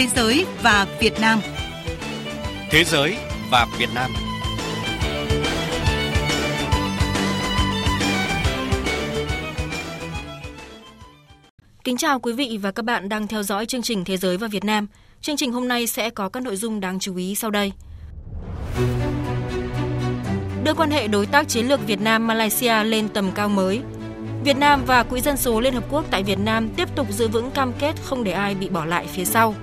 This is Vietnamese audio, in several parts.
Thế giới và Việt Nam. Thế giới và Việt Nam. Kính chào quý vị và các bạn đang theo dõi chương trình Thế giới và Việt Nam. Chương trình hôm nay sẽ có các nội dung đáng chú ý sau đây. Đưa quan hệ đối tác chiến lược Việt Nam Malaysia lên tầm cao mới. Việt Nam và Quỹ dân số Liên Hợp Quốc tại Việt Nam tiếp tục giữ vững cam kết không để ai bị bỏ lại phía sau.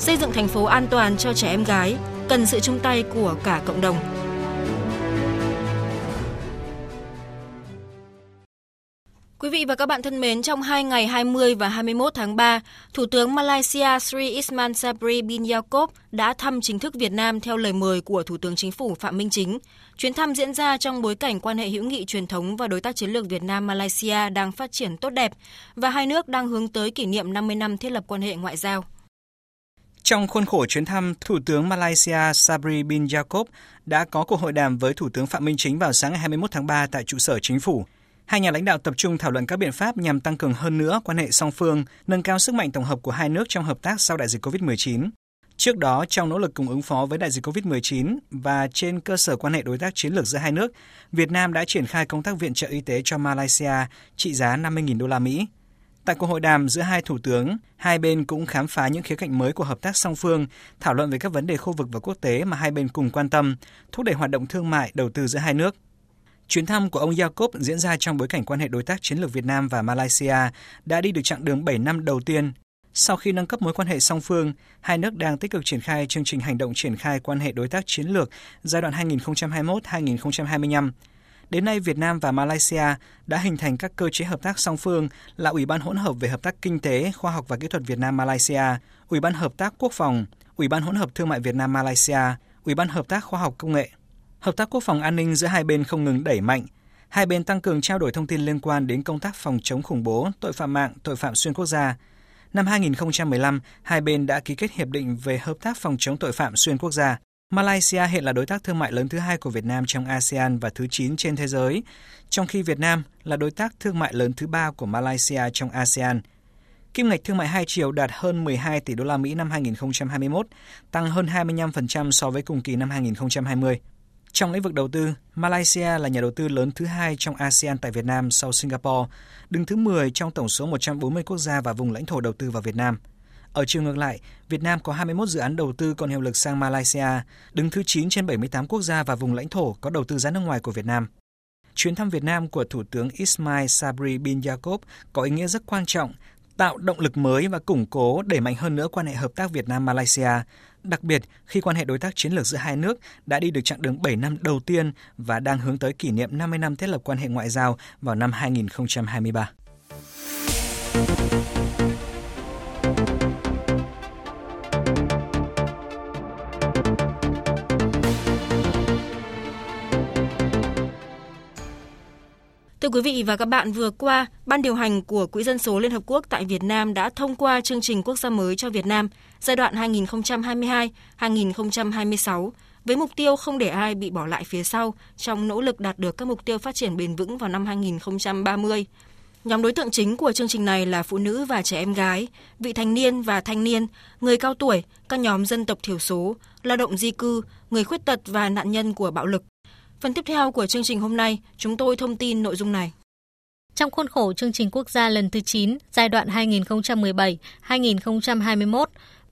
Xây dựng thành phố an toàn cho trẻ em gái cần sự chung tay của cả cộng đồng. Quý vị và các bạn thân mến, trong hai ngày 20 và 21 tháng 3, Thủ tướng Malaysia Sri Isman Sabri bin Yaakob đã thăm chính thức Việt Nam theo lời mời của Thủ tướng Chính phủ Phạm Minh Chính. Chuyến thăm diễn ra trong bối cảnh quan hệ hữu nghị truyền thống và đối tác chiến lược Việt Nam Malaysia đang phát triển tốt đẹp và hai nước đang hướng tới kỷ niệm 50 năm thiết lập quan hệ ngoại giao. Trong khuôn khổ chuyến thăm, Thủ tướng Malaysia Sabri bin Jacob đã có cuộc hội đàm với Thủ tướng Phạm Minh Chính vào sáng ngày 21 tháng 3 tại trụ sở chính phủ. Hai nhà lãnh đạo tập trung thảo luận các biện pháp nhằm tăng cường hơn nữa quan hệ song phương, nâng cao sức mạnh tổng hợp của hai nước trong hợp tác sau đại dịch COVID-19. Trước đó, trong nỗ lực cùng ứng phó với đại dịch COVID-19 và trên cơ sở quan hệ đối tác chiến lược giữa hai nước, Việt Nam đã triển khai công tác viện trợ y tế cho Malaysia trị giá 50.000 đô la Mỹ. Tại cuộc hội đàm giữa hai thủ tướng, hai bên cũng khám phá những khía cạnh mới của hợp tác song phương, thảo luận về các vấn đề khu vực và quốc tế mà hai bên cùng quan tâm, thúc đẩy hoạt động thương mại, đầu tư giữa hai nước. Chuyến thăm của ông Jacob diễn ra trong bối cảnh quan hệ đối tác chiến lược Việt Nam và Malaysia đã đi được chặng đường 7 năm đầu tiên. Sau khi nâng cấp mối quan hệ song phương, hai nước đang tích cực triển khai chương trình hành động triển khai quan hệ đối tác chiến lược giai đoạn 2021-2025. Đến nay, Việt Nam và Malaysia đã hình thành các cơ chế hợp tác song phương là Ủy ban hỗn hợp về hợp tác kinh tế, khoa học và kỹ thuật Việt Nam Malaysia, Ủy ban hợp tác quốc phòng, Ủy ban hỗn hợp thương mại Việt Nam Malaysia, Ủy ban hợp tác khoa học công nghệ. Hợp tác quốc phòng an ninh giữa hai bên không ngừng đẩy mạnh. Hai bên tăng cường trao đổi thông tin liên quan đến công tác phòng chống khủng bố, tội phạm mạng, tội phạm xuyên quốc gia. Năm 2015, hai bên đã ký kết hiệp định về hợp tác phòng chống tội phạm xuyên quốc gia. Malaysia hiện là đối tác thương mại lớn thứ hai của Việt Nam trong ASEAN và thứ 9 trên thế giới, trong khi Việt Nam là đối tác thương mại lớn thứ ba của Malaysia trong ASEAN. Kim ngạch thương mại hai chiều đạt hơn 12 tỷ đô la Mỹ năm 2021, tăng hơn 25% so với cùng kỳ năm 2020. Trong lĩnh vực đầu tư, Malaysia là nhà đầu tư lớn thứ hai trong ASEAN tại Việt Nam sau Singapore, đứng thứ 10 trong tổng số 140 quốc gia và vùng lãnh thổ đầu tư vào Việt Nam. Ở chiều ngược lại, Việt Nam có 21 dự án đầu tư còn hiệu lực sang Malaysia, đứng thứ 9 trên 78 quốc gia và vùng lãnh thổ có đầu tư ra nước ngoài của Việt Nam. Chuyến thăm Việt Nam của Thủ tướng Ismail Sabri bin Yaakob có ý nghĩa rất quan trọng, tạo động lực mới và củng cố đẩy mạnh hơn nữa quan hệ hợp tác Việt Nam-Malaysia, đặc biệt khi quan hệ đối tác chiến lược giữa hai nước đã đi được chặng đường 7 năm đầu tiên và đang hướng tới kỷ niệm 50 năm thiết lập quan hệ ngoại giao vào năm 2023. Quý vị và các bạn, vừa qua, Ban điều hành của Quỹ dân số Liên Hợp Quốc tại Việt Nam đã thông qua chương trình quốc gia mới cho Việt Nam giai đoạn 2022-2026 với mục tiêu không để ai bị bỏ lại phía sau trong nỗ lực đạt được các mục tiêu phát triển bền vững vào năm 2030. Nhóm đối tượng chính của chương trình này là phụ nữ và trẻ em gái, vị thành niên và thanh niên, người cao tuổi, các nhóm dân tộc thiểu số, lao động di cư, người khuyết tật và nạn nhân của bạo lực. Phần tiếp theo của chương trình hôm nay, chúng tôi thông tin nội dung này. Trong khuôn khổ chương trình quốc gia lần thứ 9, giai đoạn 2017-2021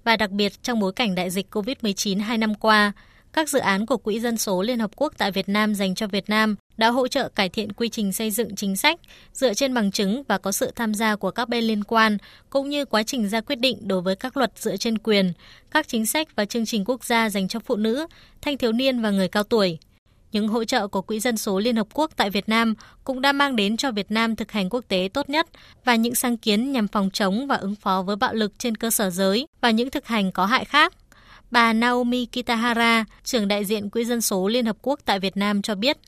và đặc biệt trong bối cảnh đại dịch COVID-19 hai năm qua, các dự án của Quỹ dân số Liên Hợp Quốc tại Việt Nam dành cho Việt Nam đã hỗ trợ cải thiện quy trình xây dựng chính sách dựa trên bằng chứng và có sự tham gia của các bên liên quan, cũng như quá trình ra quyết định đối với các luật dựa trên quyền, các chính sách và chương trình quốc gia dành cho phụ nữ, thanh thiếu niên và người cao tuổi. Những hỗ trợ của Quỹ dân số Liên Hợp Quốc tại Việt Nam cũng đã mang đến cho Việt Nam thực hành quốc tế tốt nhất và những sáng kiến nhằm phòng chống và ứng phó với bạo lực trên cơ sở giới và những thực hành có hại khác. Bà Naomi Kitahara, trưởng đại diện Quỹ dân số Liên Hợp Quốc tại Việt Nam cho biết.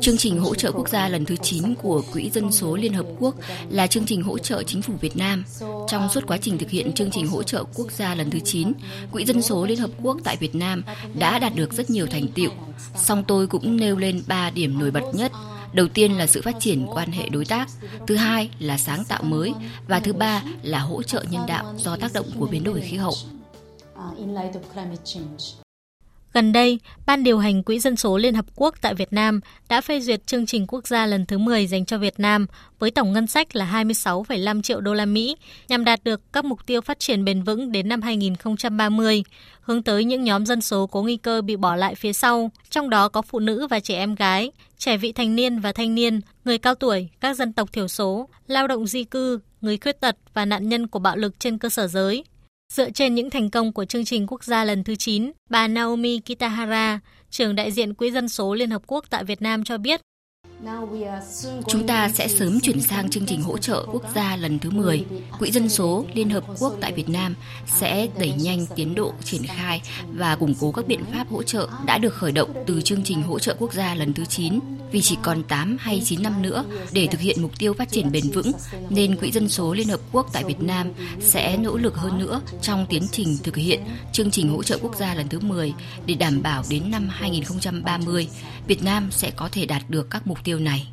Chương trình hỗ trợ quốc gia lần thứ 9 của Quỹ Dân số Liên Hợp Quốc là chương trình hỗ trợ chính phủ Việt Nam. Trong suốt quá trình thực hiện chương trình hỗ trợ quốc gia lần thứ 9, Quỹ Dân số Liên Hợp Quốc tại Việt Nam đã đạt được rất nhiều thành tiệu. Song tôi cũng nêu lên 3 điểm nổi bật nhất Đầu tiên là sự phát triển quan hệ đối tác, thứ hai là sáng tạo mới và thứ ba là hỗ trợ nhân đạo do tác động của biến đổi khí hậu. Gần đây, Ban điều hành Quỹ Dân số Liên Hợp Quốc tại Việt Nam đã phê duyệt chương trình quốc gia lần thứ 10 dành cho Việt Nam với tổng ngân sách là 26,5 triệu đô la Mỹ nhằm đạt được các mục tiêu phát triển bền vững đến năm 2030, hướng tới những nhóm dân số có nguy cơ bị bỏ lại phía sau, trong đó có phụ nữ và trẻ em gái, trẻ vị thành niên và thanh niên, người cao tuổi, các dân tộc thiểu số, lao động di cư, người khuyết tật và nạn nhân của bạo lực trên cơ sở giới. Dựa trên những thành công của chương trình quốc gia lần thứ 9, bà Naomi Kitahara, trưởng đại diện Quỹ dân số Liên Hợp Quốc tại Việt Nam cho biết, Chúng ta sẽ sớm chuyển sang chương trình hỗ trợ quốc gia lần thứ 10. Quỹ dân số Liên Hợp Quốc tại Việt Nam sẽ đẩy nhanh tiến độ triển khai và củng cố các biện pháp hỗ trợ đã được khởi động từ chương trình hỗ trợ quốc gia lần thứ 9 vì chỉ còn 8 hay 9 năm nữa để thực hiện mục tiêu phát triển bền vững nên Quỹ dân số Liên Hợp Quốc tại Việt Nam sẽ nỗ lực hơn nữa trong tiến trình thực hiện chương trình hỗ trợ quốc gia lần thứ 10 để đảm bảo đến năm 2030 Việt Nam sẽ có thể đạt được các mục tiêu này.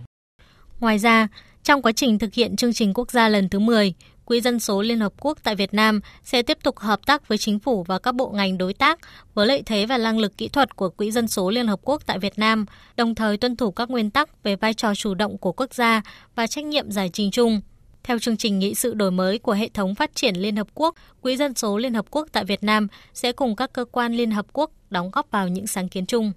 Ngoài ra, trong quá trình thực hiện chương trình quốc gia lần thứ 10, Quỹ dân số Liên Hợp Quốc tại Việt Nam sẽ tiếp tục hợp tác với chính phủ và các bộ ngành đối tác với lợi thế và năng lực kỹ thuật của Quỹ dân số Liên Hợp Quốc tại Việt Nam, đồng thời tuân thủ các nguyên tắc về vai trò chủ động của quốc gia và trách nhiệm giải trình chung. Theo chương trình nghị sự đổi mới của hệ thống phát triển Liên Hợp Quốc, Quỹ dân số Liên Hợp Quốc tại Việt Nam sẽ cùng các cơ quan Liên Hợp Quốc đóng góp vào những sáng kiến chung.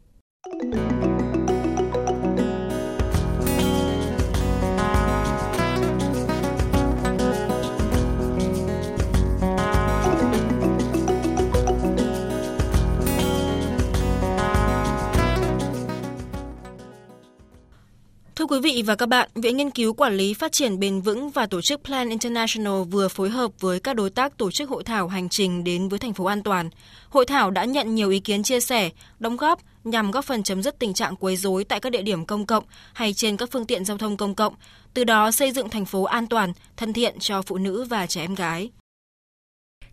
Quý vị và các bạn, Viện Nghiên cứu Quản lý Phát triển Bền vững và Tổ chức Plan International vừa phối hợp với các đối tác tổ chức hội thảo hành trình đến với thành phố an toàn. Hội thảo đã nhận nhiều ý kiến chia sẻ, đóng góp nhằm góp phần chấm dứt tình trạng quấy rối tại các địa điểm công cộng hay trên các phương tiện giao thông công cộng, từ đó xây dựng thành phố an toàn, thân thiện cho phụ nữ và trẻ em gái.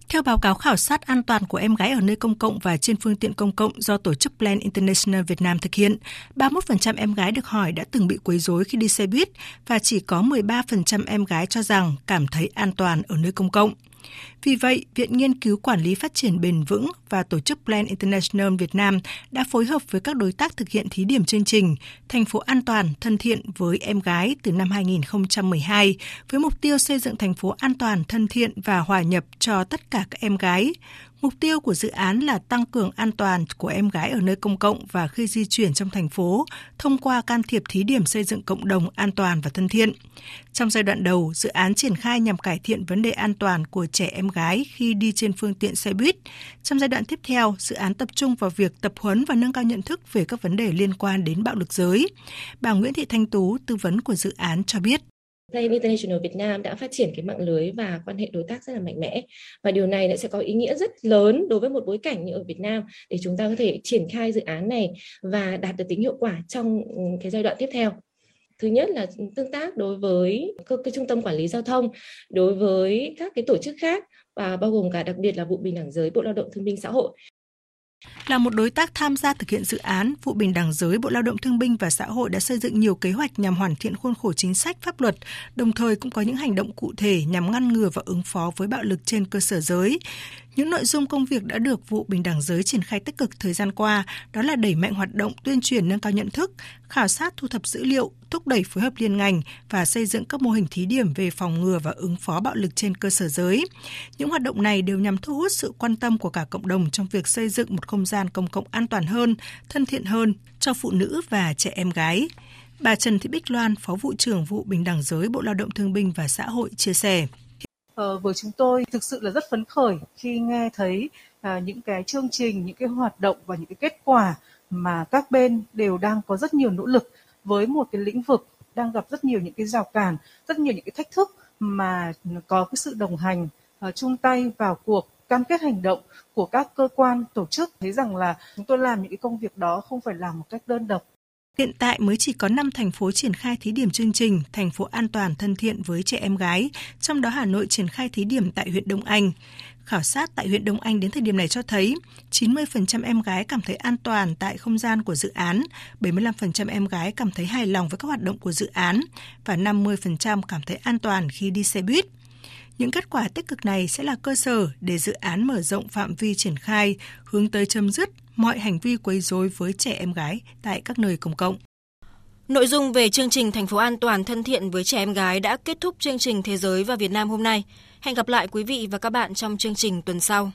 Theo báo cáo khảo sát an toàn của em gái ở nơi công cộng và trên phương tiện công cộng do tổ chức Plan International Việt Nam thực hiện, 31% em gái được hỏi đã từng bị quấy rối khi đi xe buýt và chỉ có 13% em gái cho rằng cảm thấy an toàn ở nơi công cộng. Vì vậy, Viện Nghiên cứu Quản lý Phát triển Bền vững và Tổ chức Plan International Việt Nam đã phối hợp với các đối tác thực hiện thí điểm chương trình Thành phố an toàn, thân thiện với em gái từ năm 2012 với mục tiêu xây dựng thành phố an toàn, thân thiện và hòa nhập cho tất cả các em gái, Mục tiêu của dự án là tăng cường an toàn của em gái ở nơi công cộng và khi di chuyển trong thành phố thông qua can thiệp thí điểm xây dựng cộng đồng an toàn và thân thiện. Trong giai đoạn đầu, dự án triển khai nhằm cải thiện vấn đề an toàn của trẻ em gái khi đi trên phương tiện xe buýt. Trong giai đoạn tiếp theo, dự án tập trung vào việc tập huấn và nâng cao nhận thức về các vấn đề liên quan đến bạo lực giới. Bà Nguyễn Thị Thanh Tú, tư vấn của dự án cho biết. Plan International Việt Nam đã phát triển cái mạng lưới và quan hệ đối tác rất là mạnh mẽ. Và điều này sẽ có ý nghĩa rất lớn đối với một bối cảnh như ở Việt Nam để chúng ta có thể triển khai dự án này và đạt được tính hiệu quả trong ừ, cái giai đoạn tiếp theo. Thứ nhất là tương tác đối với cơ, cái trung tâm quản lý giao thông, đối với các cái tổ chức khác và bao gồm cả đặc biệt là vụ bình đẳng giới, bộ lao động thương binh xã hội là một đối tác tham gia thực hiện dự án, Vụ Bình đẳng giới Bộ Lao động Thương binh và Xã hội đã xây dựng nhiều kế hoạch nhằm hoàn thiện khuôn khổ chính sách pháp luật, đồng thời cũng có những hành động cụ thể nhằm ngăn ngừa và ứng phó với bạo lực trên cơ sở giới. Những nội dung công việc đã được vụ bình đẳng giới triển khai tích cực thời gian qua đó là đẩy mạnh hoạt động tuyên truyền nâng cao nhận thức, khảo sát thu thập dữ liệu, thúc đẩy phối hợp liên ngành và xây dựng các mô hình thí điểm về phòng ngừa và ứng phó bạo lực trên cơ sở giới. Những hoạt động này đều nhằm thu hút sự quan tâm của cả cộng đồng trong việc xây dựng một không gian công cộng an toàn hơn, thân thiện hơn cho phụ nữ và trẻ em gái. Bà Trần Thị Bích Loan, Phó vụ trưởng vụ Bình đẳng giới Bộ Lao động Thương binh và Xã hội chia sẻ uh, với chúng tôi thực sự là rất phấn khởi khi nghe thấy uh, những cái chương trình, những cái hoạt động và những cái kết quả mà các bên đều đang có rất nhiều nỗ lực với một cái lĩnh vực đang gặp rất nhiều những cái rào cản, rất nhiều những cái thách thức mà có cái sự đồng hành uh, chung tay vào cuộc cam kết hành động của các cơ quan tổ chức. Thấy rằng là chúng tôi làm những cái công việc đó không phải làm một cách đơn độc. Hiện tại mới chỉ có 5 thành phố triển khai thí điểm chương trình thành phố an toàn thân thiện với trẻ em gái, trong đó Hà Nội triển khai thí điểm tại huyện Đông Anh. Khảo sát tại huyện Đông Anh đến thời điểm này cho thấy 90% em gái cảm thấy an toàn tại không gian của dự án, 75% em gái cảm thấy hài lòng với các hoạt động của dự án và 50% cảm thấy an toàn khi đi xe buýt. Những kết quả tích cực này sẽ là cơ sở để dự án mở rộng phạm vi triển khai, hướng tới chấm dứt mọi hành vi quấy rối với trẻ em gái tại các nơi công cộng. Nội dung về chương trình thành phố an toàn thân thiện với trẻ em gái đã kết thúc chương trình Thế giới và Việt Nam hôm nay. Hẹn gặp lại quý vị và các bạn trong chương trình tuần sau.